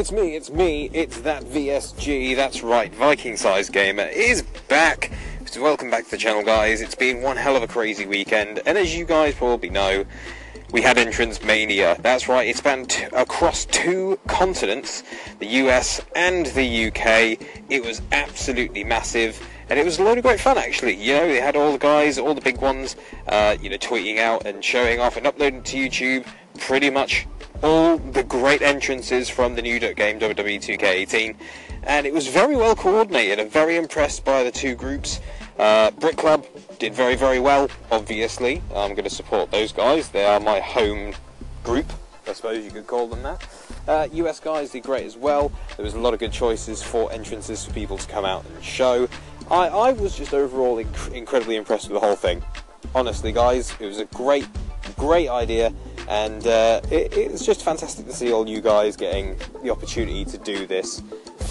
It's me, it's me, it's that VSG, that's right, Viking Size Gamer is back. So welcome back to the channel, guys. It's been one hell of a crazy weekend, and as you guys probably know, we had Entrance Mania. That's right, it spanned across two continents, the US and the UK. It was absolutely massive, and it was a load of great fun, actually. You know, they had all the guys, all the big ones, uh, you know, tweeting out and showing off and uploading to YouTube pretty much all the great entrances from the new game WWE 2K18, and it was very well coordinated. I'm very impressed by the two groups. Uh, Brick Club did very, very well, obviously. I'm going to support those guys. They are my home group, I suppose you could call them that. Uh, US guys did great as well. There was a lot of good choices for entrances for people to come out and show. I, I was just overall inc- incredibly impressed with the whole thing. Honestly, guys, it was a great, great idea and uh, it, it's just fantastic to see all you guys getting the opportunity to do this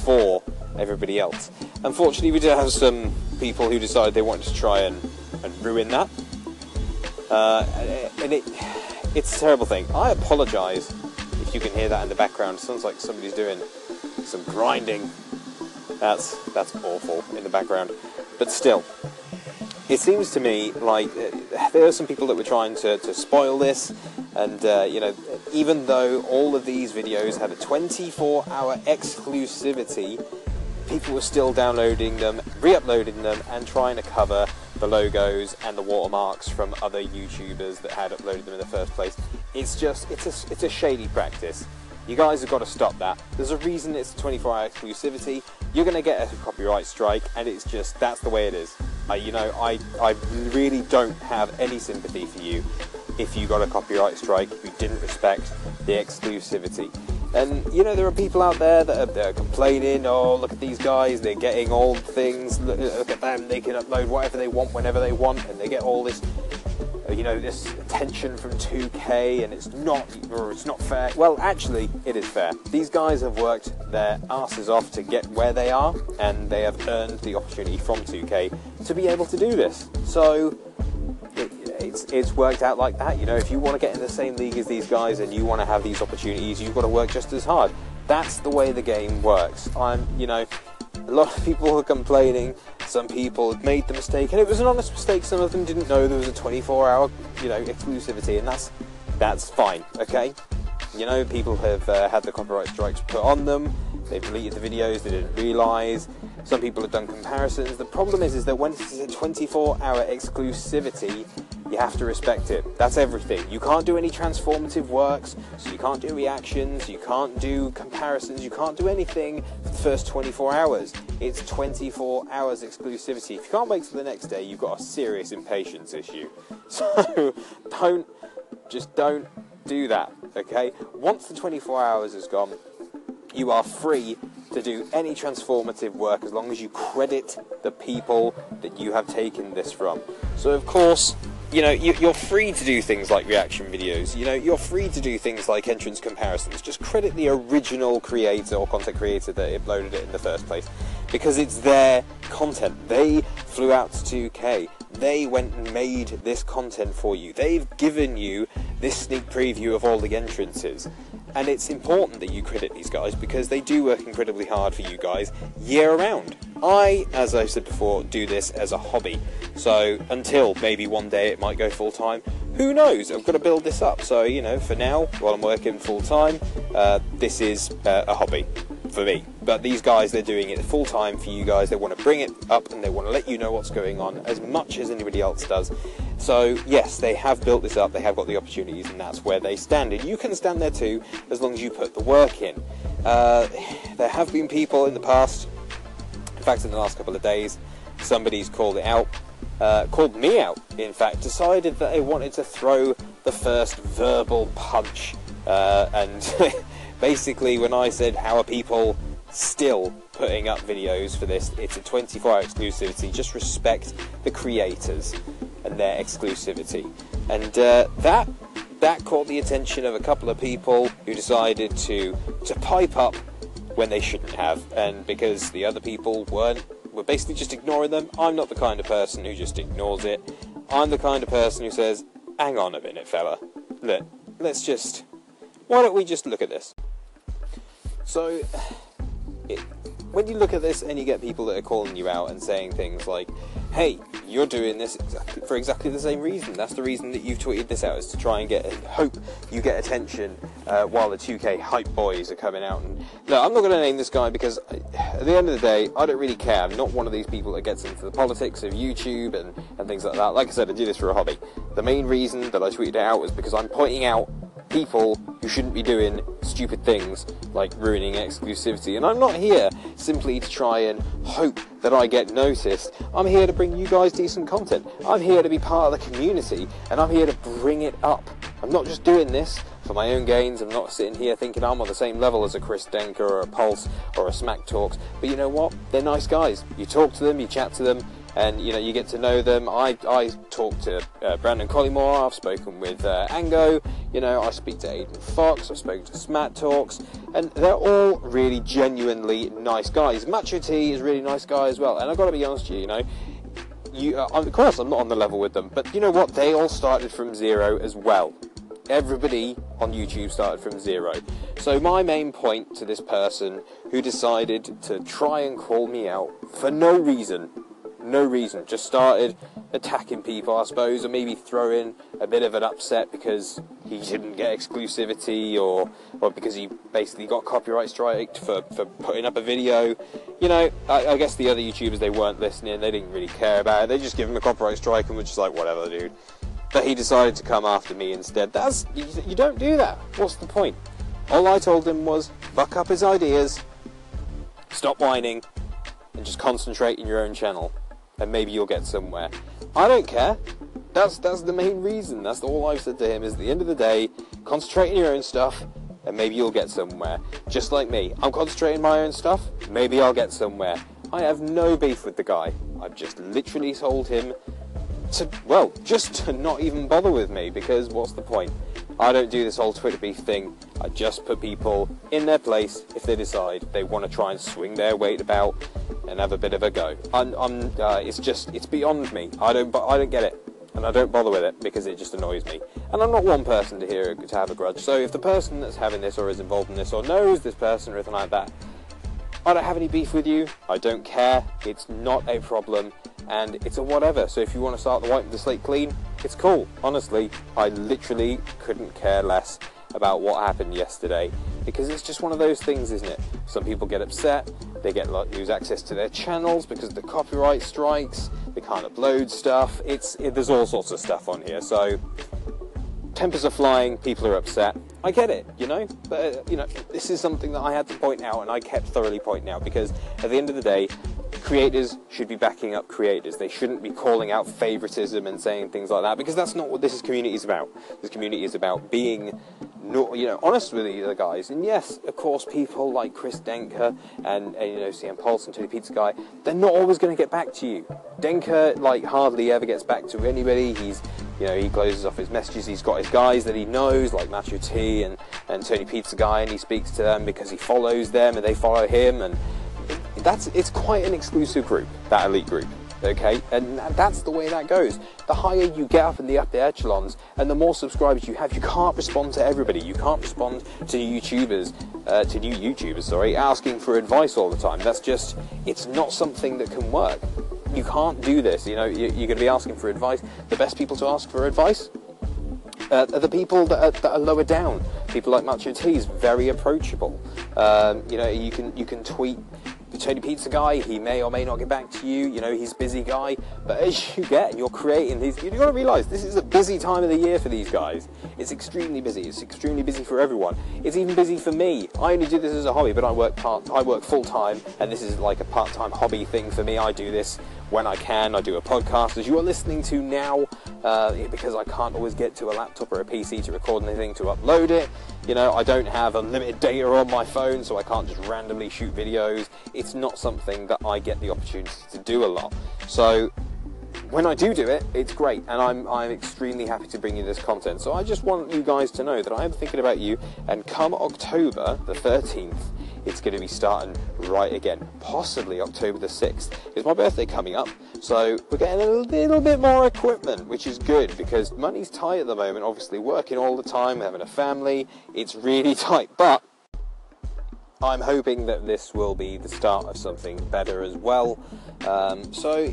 for everybody else. Unfortunately, we did have some people who decided they wanted to try and, and ruin that, uh, and it, it's a terrible thing. I apologise if you can hear that in the background. It sounds like somebody's doing some grinding. That's that's awful in the background, but still, it seems to me like uh, there are some people that were trying to, to spoil this and, uh, you know, even though all of these videos had a 24 hour exclusivity, people were still downloading them, re uploading them, and trying to cover the logos and the watermarks from other YouTubers that had uploaded them in the first place. It's just, it's a, it's a shady practice. You guys have got to stop that. There's a reason it's a 24 hour exclusivity. You're going to get a copyright strike, and it's just, that's the way it is. You know, I, I really don't have any sympathy for you if you got a copyright strike, if you didn't respect the exclusivity. And you know, there are people out there that are, are complaining, oh, look at these guys, they're getting all things, look, look, at them, they can upload whatever they want whenever they want, and they get all this, you know, this attention from 2K, and it's not, or it's not fair. Well, actually, it is fair. These guys have worked their asses off to get where they are, and they have earned the opportunity from 2K to be able to do this. So, it's it's worked out like that. You know, if you want to get in the same league as these guys and you want to have these opportunities, you've got to work just as hard. That's the way the game works. I'm, you know, a lot of people are complaining. Some people made the mistake, and it was an honest mistake. Some of them didn't know there was a 24-hour, you know, exclusivity, and that's that's fine. Okay, you know, people have uh, had the copyright strikes put on them. They've deleted the videos. They didn't realise. Some people have done comparisons. The problem is, is that when it's a 24-hour exclusivity, you have to respect it. That's everything. You can't do any transformative works, so you can't do reactions, you can't do comparisons, you can't do anything for the first 24 hours. It's 24 hours exclusivity. If you can't wait till the next day, you've got a serious impatience issue. So don't, just don't do that, okay? Once the 24 hours is gone, you are free to do any transformative work as long as you credit the people that you have taken this from. So, of course, you know, you're free to do things like reaction videos. You know, you're free to do things like entrance comparisons. Just credit the original creator or content creator that uploaded it in the first place because it's their content. They flew out to 2K. They went and made this content for you. They've given you this sneak preview of all the entrances. And it's important that you credit these guys because they do work incredibly hard for you guys year round. I, as I said before, do this as a hobby. So until maybe one day it might go full time, who knows? I've got to build this up. So, you know, for now, while I'm working full time, uh, this is uh, a hobby for me. But these guys, they're doing it full time for you guys. They want to bring it up and they want to let you know what's going on as much as anybody else does. So, yes, they have built this up, they have got the opportunities, and that's where they stand. And you can stand there too as long as you put the work in. Uh, there have been people in the past, in fact, in the last couple of days, somebody's called it out. Uh, called me out, in fact, decided that they wanted to throw the first verbal punch. Uh, and basically, when I said, How are people still putting up videos for this? It's a 24 hour exclusivity. Just respect the creators and their exclusivity. And uh, that that caught the attention of a couple of people who decided to to pipe up when they shouldn't have, and because the other people weren't were basically just ignoring them. I'm not the kind of person who just ignores it. I'm the kind of person who says, "Hang on a minute, fella. Look, let's just why don't we just look at this?" So, it, when you look at this and you get people that are calling you out and saying things like, hey, you're doing this exactly, for exactly the same reason. That's the reason that you've tweeted this out, is to try and get hope you get attention uh, while the 2K hype boys are coming out. And no, I'm not going to name this guy because I, at the end of the day, I don't really care. I'm not one of these people that gets into the politics of YouTube and, and things like that. Like I said, I do this for a hobby. The main reason that I tweeted it out was because I'm pointing out people who shouldn't be doing stupid things like ruining exclusivity. And I'm not here simply to try and hope that I get noticed. I'm here to bring you guys decent content. I'm here to be part of the community and I'm here to bring it up. I'm not just doing this for my own gains. I'm not sitting here thinking I'm on the same level as a Chris Denker or a Pulse or a Smack Talks. But you know what? They're nice guys. You talk to them, you chat to them, and you know you get to know them. I I talk to uh, Brandon Collymore. I've spoken with uh, Ango. You know I speak to Hayden Fox. I've spoken to Smack Talks, and they're all really genuinely nice guys. Macho T is a really nice guy as well. And I've got to be honest with you, you know. You, uh, of course, I'm not on the level with them, but you know what? They all started from zero as well. Everybody on YouTube started from zero. So, my main point to this person who decided to try and call me out for no reason no reason. Just started attacking people, I suppose, or maybe throwing a bit of an upset because he didn't get exclusivity or, or because he basically got copyright striked for, for putting up a video. You know, I, I, guess the other YouTubers, they weren't listening, they didn't really care about it. They just give him a copyright strike and were just like, whatever, dude. But he decided to come after me instead. That's you, you don't do that. What's the point? All I told him was, buck up his ideas, stop whining, and just concentrate in your own channel and maybe you'll get somewhere. I don't care. That's that's the main reason. That's all I've said to him. Is at the end of the day, concentrate on your own stuff, and maybe you'll get somewhere. Just like me, I'm concentrating my own stuff. Maybe I'll get somewhere. I have no beef with the guy. I've just literally told him to well, just to not even bother with me because what's the point? I don't do this whole Twitter beef thing. I just put people in their place if they decide they want to try and swing their weight about and have a bit of a go. I'm, I'm uh, it's just, it's beyond me. I don't, I don't get it, and I don't bother with it because it just annoys me. And I'm not one person to hear to have a grudge. So if the person that's having this or is involved in this or knows this person or anything like that, I don't have any beef with you. I don't care. It's not a problem, and it's a whatever. So if you want to start the wipe the slate clean, it's cool. Honestly, I literally couldn't care less about what happened yesterday because it's just one of those things, isn't it? Some people get upset, they get lose access to their channels because of the copyright strikes, they can't upload stuff. It's it, there's all sorts of stuff on here, so tempers are flying, people are upset. I get it, you know, but uh, you know, this is something that I had to point out, and I kept thoroughly pointing out because at the end of the day, creators should be backing up creators. They shouldn't be calling out favoritism and saying things like that because that's not what this community is about. This community is about being you know, honest with the other guys. And yes, of course, people like Chris Denker and, and you know CM Pulse and Tony Pizza Guy, they're not always going to get back to you. Denker like hardly ever gets back to anybody. He's you know, he closes off his messages. He's got his guys that he knows, like Macho T and, and Tony Pizza Guy, and he speaks to them because he follows them and they follow him. And that's it's quite an exclusive group, that elite group okay? And that's the way that goes. The higher you get up in the upper echelons and the more subscribers you have, you can't respond to everybody. You can't respond to YouTubers, uh, to new YouTubers, sorry, asking for advice all the time. That's just, it's not something that can work. You can't do this, you know, you're going to be asking for advice. The best people to ask for advice uh, are the people that are, that are, lower down. People like Macho T is very approachable. Um, you know, you can you can tweet Tony Pizza guy, he may or may not get back to you. You know, he's a busy guy. But as you get and you're creating these, you've got to realise this is a busy time of the year for these guys. It's extremely busy. It's extremely busy for everyone. It's even busy for me. I only do this as a hobby, but I work part. I work full time, and this is like a part-time hobby thing for me. I do this when I can. I do a podcast, as you are listening to now, uh, because I can't always get to a laptop or a PC to record anything to upload it. You know, I don't have unlimited data on my phone, so I can't just randomly shoot videos. It's not something that I get the opportunity to do a lot. So when I do do it, it's great, and I'm, I'm extremely happy to bring you this content. So I just want you guys to know that I am thinking about you, and come October the 13th, it's going to be starting right again. Possibly October the 6th. It's my birthday coming up, so we're getting a little bit more equipment, which is good because money's tight at the moment. Obviously, working all the time, having a family, it's really tight. But I'm hoping that this will be the start of something better as well. Um, so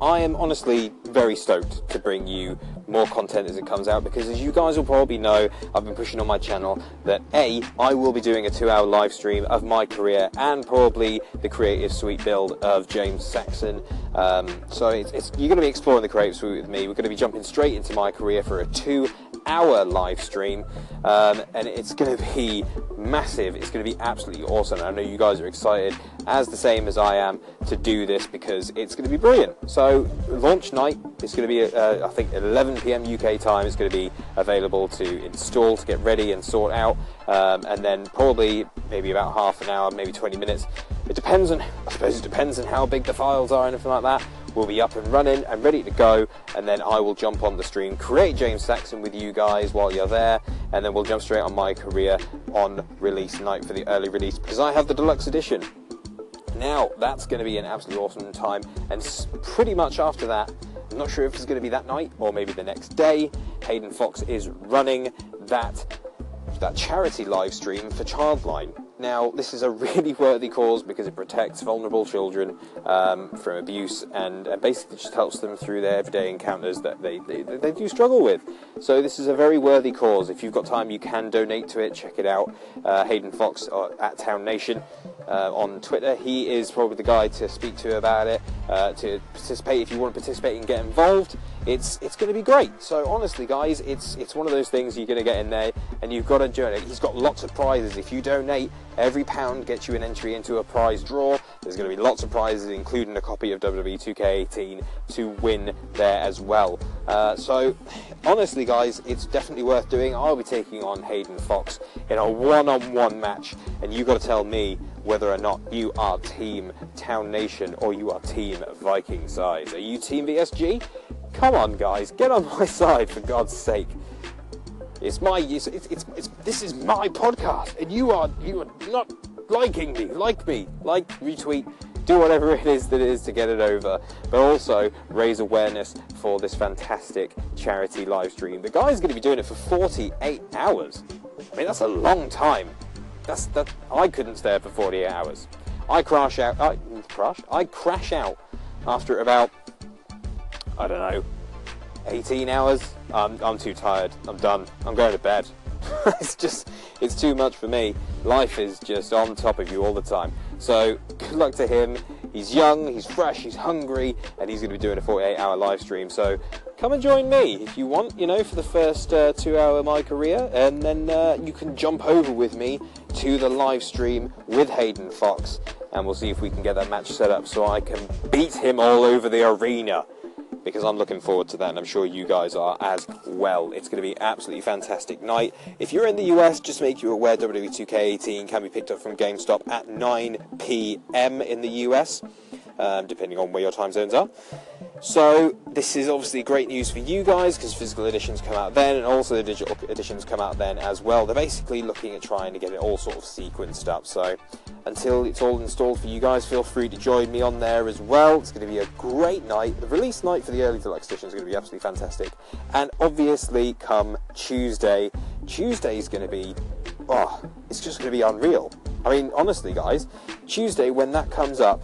I am honestly very stoked to bring you more content as it comes out because as you guys will probably know I've been pushing on my channel that A I will be doing a two hour live stream of my career and probably the creative suite build of James Saxon. Um, so it's, it's, you're going to be exploring the creative suite with me. We're going to be jumping straight into my career for a two hour live stream, um, and it's going to be massive. It's going to be absolutely awesome. I know you guys are excited, as the same as I am, to do this because it's going to be brilliant. So, launch night is going to be, uh, I think, 11 p.m. UK time. It's going to be available to install, to get ready and sort out, um, and then probably maybe about half an hour, maybe 20 minutes. It depends on, I suppose, it depends on how big the files are, and anything like that will be up and running and ready to go and then I will jump on the stream, create James Saxon with you guys while you're there and then we'll jump straight on my career on release night for the early release because I have the deluxe edition. Now that's going to be an absolutely awesome time and pretty much after that I'm not sure if it's going to be that night or maybe the next day. Hayden Fox is running that that charity live stream for Childline. Now, this is a really worthy cause because it protects vulnerable children um, from abuse and, and, basically just helps them through their everyday encounters that they, they, they, do struggle with. So, this is a very worthy cause. If you've got time, you can donate to it. Check it out. Uh, Hayden Fox uh, at Town Nation uh, on Twitter. He is probably the guy to speak to about it, uh, to participate if you want to participate and get involved. It's it's going to be great. So honestly, guys, it's it's one of those things you're going to get in there, and you've got to join it. He's got lots of prizes. If you donate, every pound gets you an entry into a prize draw. There's going to be lots of prizes, including a copy of WWE 2K18 to win there as well. Uh, so honestly, guys, it's definitely worth doing. I'll be taking on Hayden Fox in a one-on-one match, and you've got to tell me whether or not you are Team Town Nation or you are Team Viking Size. Are you Team VSG? Come on, guys, get on my side for God's sake. It's my it's, it's, it's, this is my podcast, and you are you are not liking me. Like me, like retweet, do whatever it is that it is to get it over, but also raise awareness for this fantastic charity live stream. The guy's going to be doing it for 48 hours. I mean, that's a long time. That's that. I couldn't stay for 48 hours. I crash out. I crash. I crash out after about I don't know 18 hours. I'm I'm too tired. I'm done. I'm going to bed. it's just it's too much for me. Life is just on top of you all the time. So good luck to him. He's young, he's fresh, he's hungry, and he's going to be doing a 48 hour live stream. So come and join me if you want, you know, for the first uh, two hour of my career, and then uh, you can jump over with me to the live stream with Hayden Fox, and we'll see if we can get that match set up so I can beat him all over the arena because I'm looking forward to that and I'm sure you guys are as well. It's going to be absolutely fantastic night. If you're in the US, just make you aware WWE 2K18 can be picked up from GameStop at 9 p.m. in the US, um, depending on where your time zones are. So this is obviously great news for you guys because physical editions come out then, and also the digital editions come out then as well. They're basically looking at trying to get it all sort of sequenced up. So until it's all installed for you guys, feel free to join me on there as well. It's going to be a great night. The release night for the early deluxe edition is going to be absolutely fantastic. And obviously, come Tuesday, Tuesday is going to be oh, it's just going to be unreal. I mean, honestly, guys, Tuesday when that comes up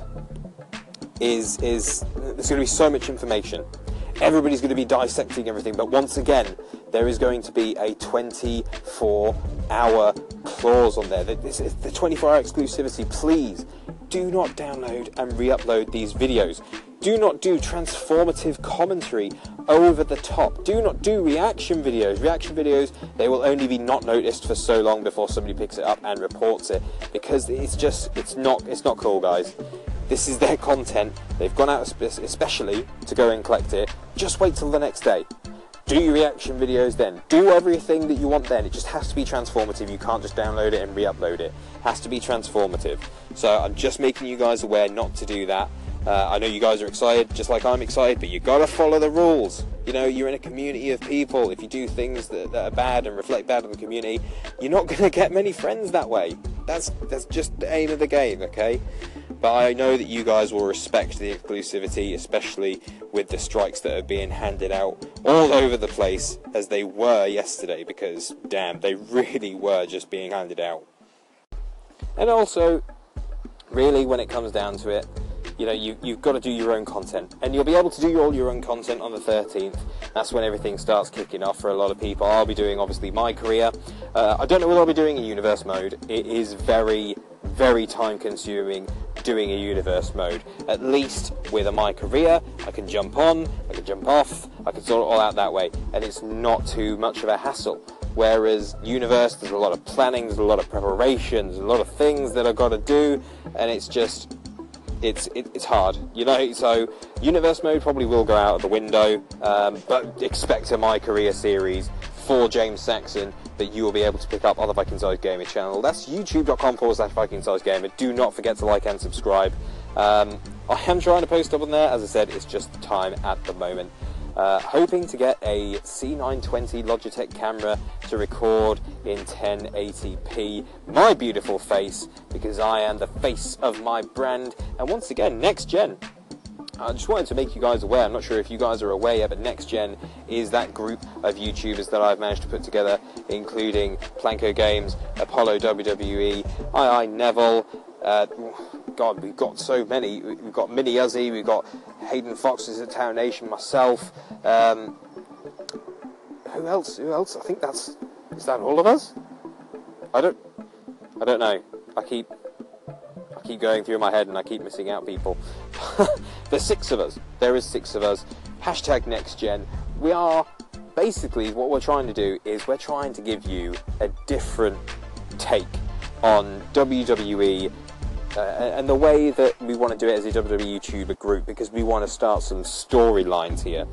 is is there's going to be so much information. Everybody's going to be dissecting everything, but once again, there is going to be a 24 hour clause on there. This is the 24 hour exclusivity. Please do not download and re upload these videos. Do not do transformative commentary over the top. Do not do reaction videos. Reaction videos, they will only be not noticed for so long before somebody picks it up and reports it because it's just, it's not, it's not cool, guys. This is their content. They've gone out especially to go and collect it. Just wait till the next day. Do your reaction videos then. Do everything that you want then. It just has to be transformative. You can't just download it and re-upload it. it. Has to be transformative. So I'm just making you guys aware not to do that. Uh, I know you guys are excited, just like I'm excited, but you gotta follow the rules. You know, you're in a community of people. If you do things that, that are bad and reflect bad on the community, you're not gonna get many friends that way. That's that's just the aim of the game, okay? But I know that you guys will respect the exclusivity, especially with the strikes that are being handed out all over the place as they were yesterday, because damn, they really were just being handed out. And also, really, when it comes down to it, you know, you, you've got to do your own content. And you'll be able to do all your own content on the 13th. That's when everything starts kicking off for a lot of people. I'll be doing, obviously, my career. Uh, I don't know what I'll be doing in universe mode. It is very, very time consuming doing a universe mode. At least with a my career, I can jump on, I can jump off, I can sort it all out that way. And it's not too much of a hassle. Whereas universe, there's a lot of planning, there's a lot of preparations, a lot of things that I've got to do, and it's just it's it, it's hard, you know. So universe mode probably will go out of the window, um, but expect a my career series for James Saxon that you will be able to pick up on the Viking Gamer channel. That's youtube.com forward slash Viking Gamer. Do not forget to like and subscribe. Um, I am trying to post up on there. As I said, it's just time at the moment. Uh, hoping to get a C920 Logitech camera to record in 1080p my beautiful face because I am the face of my brand and once again next gen I just wanted to make you guys aware, I'm not sure if you guys are aware yet, but Next Gen is that group of YouTubers that I've managed to put together, including Planko Games, Apollo WWE, II Neville, uh, God, we've got so many. We've got Mini Uzzy, we've got Hayden Foxes at Town Nation, myself. Um, who else? Who else? I think that's is that all of us? I don't I don't know. I keep I keep going through my head and I keep missing out people. There's six of us. There is six of us. Hashtag next gen. We are basically what we're trying to do is we're trying to give you a different take on WWE uh, and the way that we want to do it as a WWE YouTuber group because we want to start some storylines here.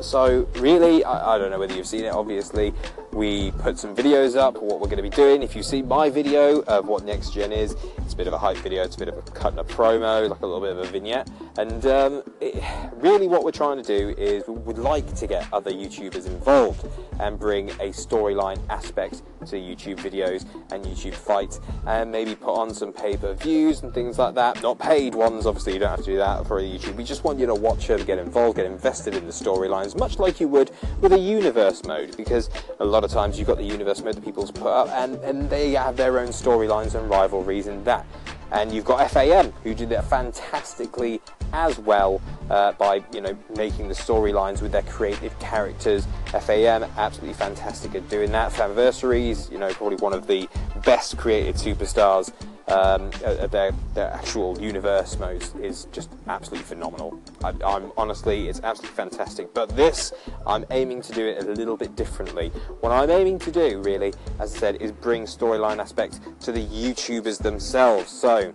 So really, I, I, don't know whether you've seen it. Obviously, we put some videos up what we're going to be doing. If you see my video of what next gen is, it's a bit of a hype video. It's a bit of a cut and a promo, like a little bit of a vignette. And um, it, really, what we're trying to do is we'd like to get other YouTubers involved and bring a storyline aspect to YouTube videos and YouTube fights, and maybe put on some pay-per-views and things like that. Not paid ones, obviously. You don't have to do that for YouTube. We just want you to watch it, get involved, get invested in the storylines, much like you would with a universe mode, because a lot of times you've got the universe mode that people's put up, and, and they have their own storylines and rivalries in that. And you've got FAM, who did that fantastically as well uh, by you know making the storylines with their creative characters. FAM absolutely fantastic at doing that. Famiversaries, you know, probably one of the best created superstars um, uh, their, their actual universe modes is just absolutely phenomenal. I, am honestly, it's absolutely fantastic. But this, I'm aiming to do it a little bit differently. What I'm aiming to do, really, as I said, is bring storyline aspects to the YouTubers themselves. So,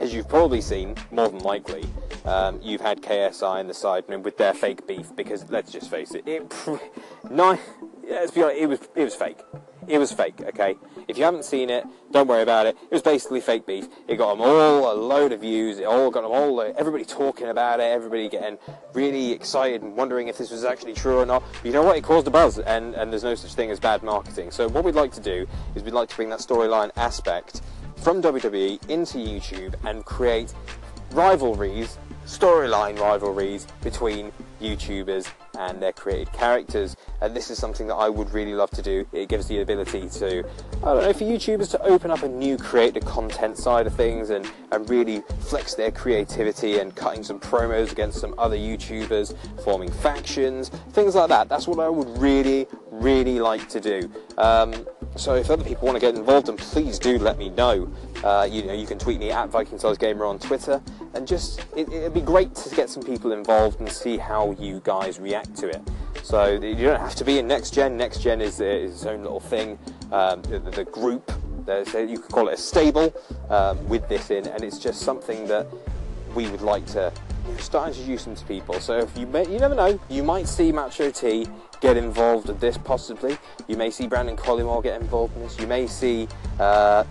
as you've probably seen, more than likely, um, you've had KSI in the side with their fake beef because let's just face it, it no, let's be honest, it was it was fake. It was fake, okay? If you haven't seen it, don't worry about it. It was basically fake beef. It got them all a load of views. It all got them all, everybody talking about it, everybody getting really excited and wondering if this was actually true or not. But you know what? It caused a buzz, and, and there's no such thing as bad marketing. So what we'd like to do is we'd like to bring that storyline aspect from WWE into YouTube and create rivalries, storyline rivalries between YouTubers and their created characters. And this is something that I would really love to do. It gives the ability to, I don't know, for YouTubers to open up a new creator content side of things and, and really flex their creativity and cutting some promos against some other YouTubers, forming factions, things like that. That's what I would really, really like to do. Um, so if other people want to get involved, then please do let me know. Uh, you know, you can tweet me at Viking Size Gamer on Twitter, and just it, it'd be great to get some people involved and see how you guys react to it. So you don't have to be in next gen. Next gen is, is its own little thing. Um, the, the, group, you could call it a stable um, with this in, and it's just something that we would like to start introducing to people. So if you you never know, you might see Macho T get involved with this possibly. You may see Brandon Collymore get involved in this. You may see, uh,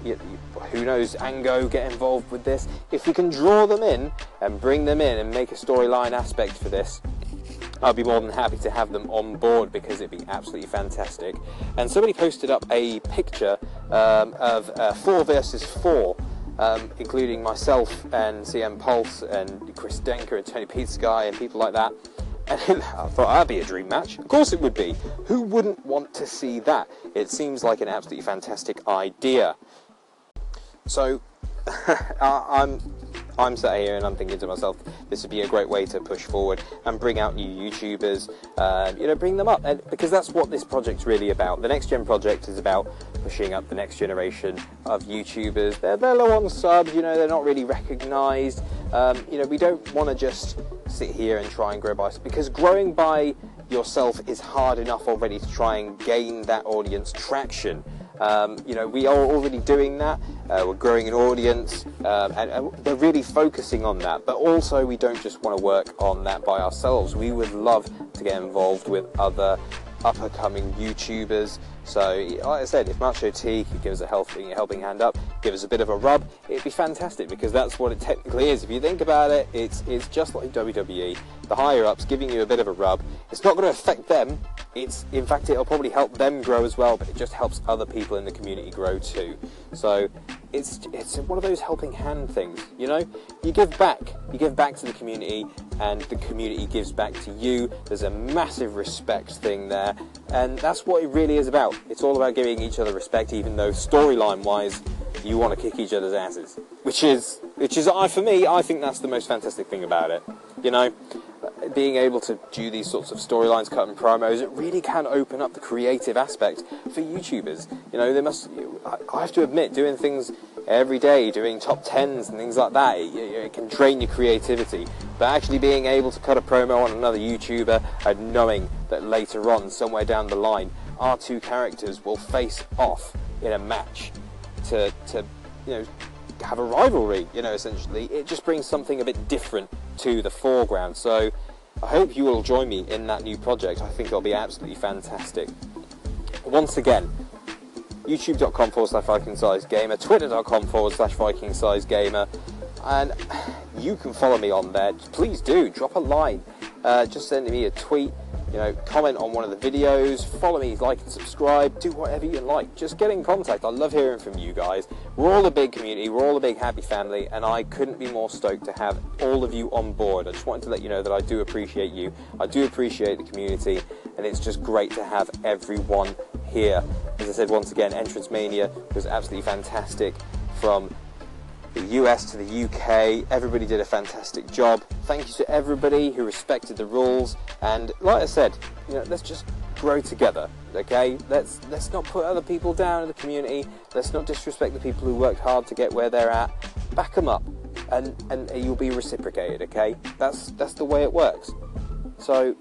who knows, Ango get involved with this. If we can draw them in and bring them in and make a storyline aspect for this, I'd be more than happy to have them on board because it'd be absolutely fantastic. And somebody posted up a picture um, of uh, four versus four. Um, including myself and CM Pulse and Chris Denker and Tony Pete and people like that. And I thought that'd be a dream match. Of course it would be. Who wouldn't want to see that? It seems like an absolutely fantastic idea. So I'm I'm sat here and I'm thinking to myself, this would be a great way to push forward and bring out new YouTubers, um, you know, bring them up, and because that's what this project's really about. The Next Gen project is about pushing up the next generation of YouTubers. They're, they're low on subs, you know, they're not really recognised. Um, you know, we don't want to just sit here and try and grow by because growing by yourself is hard enough already to try and gain that audience traction. Um, you know, we are already doing that. Uh, we're growing an audience, um, and, and, we're really focusing on that. But also, we don't just want to work on that by ourselves. We would love to get involved with other up and coming YouTubers. So, like I said, if Macho T could give us a helping, a helping hand up, give us a bit of a rub, it'd be fantastic because that's what it technically is. If you think about it, it's, it's just like WWE. The higher ups giving you a bit of a rub. It's not going to affect them. It's in fact it'll probably help them grow as well, but it just helps other people in the community grow too. So it's it's one of those helping hand things. You know, you give back, you give back to the community, and the community gives back to you. There's a massive respect thing there, and that's what it really is about. It's all about giving each other respect, even though storyline wise, you want to kick each other's asses, which is which is I for me, I think that's the most fantastic thing about it. You know, being able to do these sorts of storylines, cut and promos, it really can open up the creative aspect for YouTubers. You know, they must. I have to admit, doing things every day, doing top tens and things like that, it, it can drain your creativity. But actually being able to cut a promo on another YouTuber and knowing that later on, somewhere down the line, our two characters will face off in a match to, to you know, have a rivalry, you know, essentially. It just brings something a bit different to the foreground. So I hope you will join me in that new project. I think it'll be absolutely fantastic. Once again, youtube.com forward slash Viking Size Gamer, twitter.com forward slash Viking Size Gamer, and you can follow me on there. Please do drop a line. Uh, just send me a tweet you know, comment on one of the videos, follow me, like and subscribe, do whatever you like. Just get in contact. I love hearing from you guys. We're all a big community, we're all a big happy family, and I couldn't be more stoked to have all of you on board. I just wanted to let you know that I do appreciate you, I do appreciate the community, and it's just great to have everyone here. As I said once again, Entrance Mania was absolutely fantastic from the US to the UK. Everybody did a fantastic job. Thank you to everybody who respected the rules. And like I said, you know, let's just grow together. Okay, let's let's not put other people down in the community. Let's not disrespect the people who worked hard to get where they're at. Back them up, and and you'll be reciprocated. Okay, that's that's the way it works. So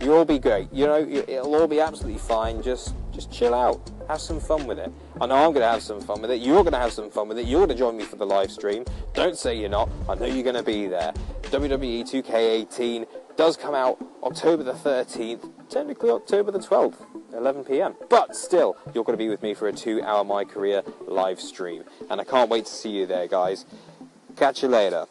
you'll all be great. You know, it'll all be absolutely fine. Just just chill out. Have some fun with it. I know I'm going to have some fun with it. You're going to have some fun with it. You're going to join me for the live stream. Don't say you're not. I know you're going to be there. WWE 2K18 does come out October the 13th, technically October the 12th, 11 p.m. But still, you're going to be with me for a two hour My Career live stream. And I can't wait to see you there, guys. Catch you later.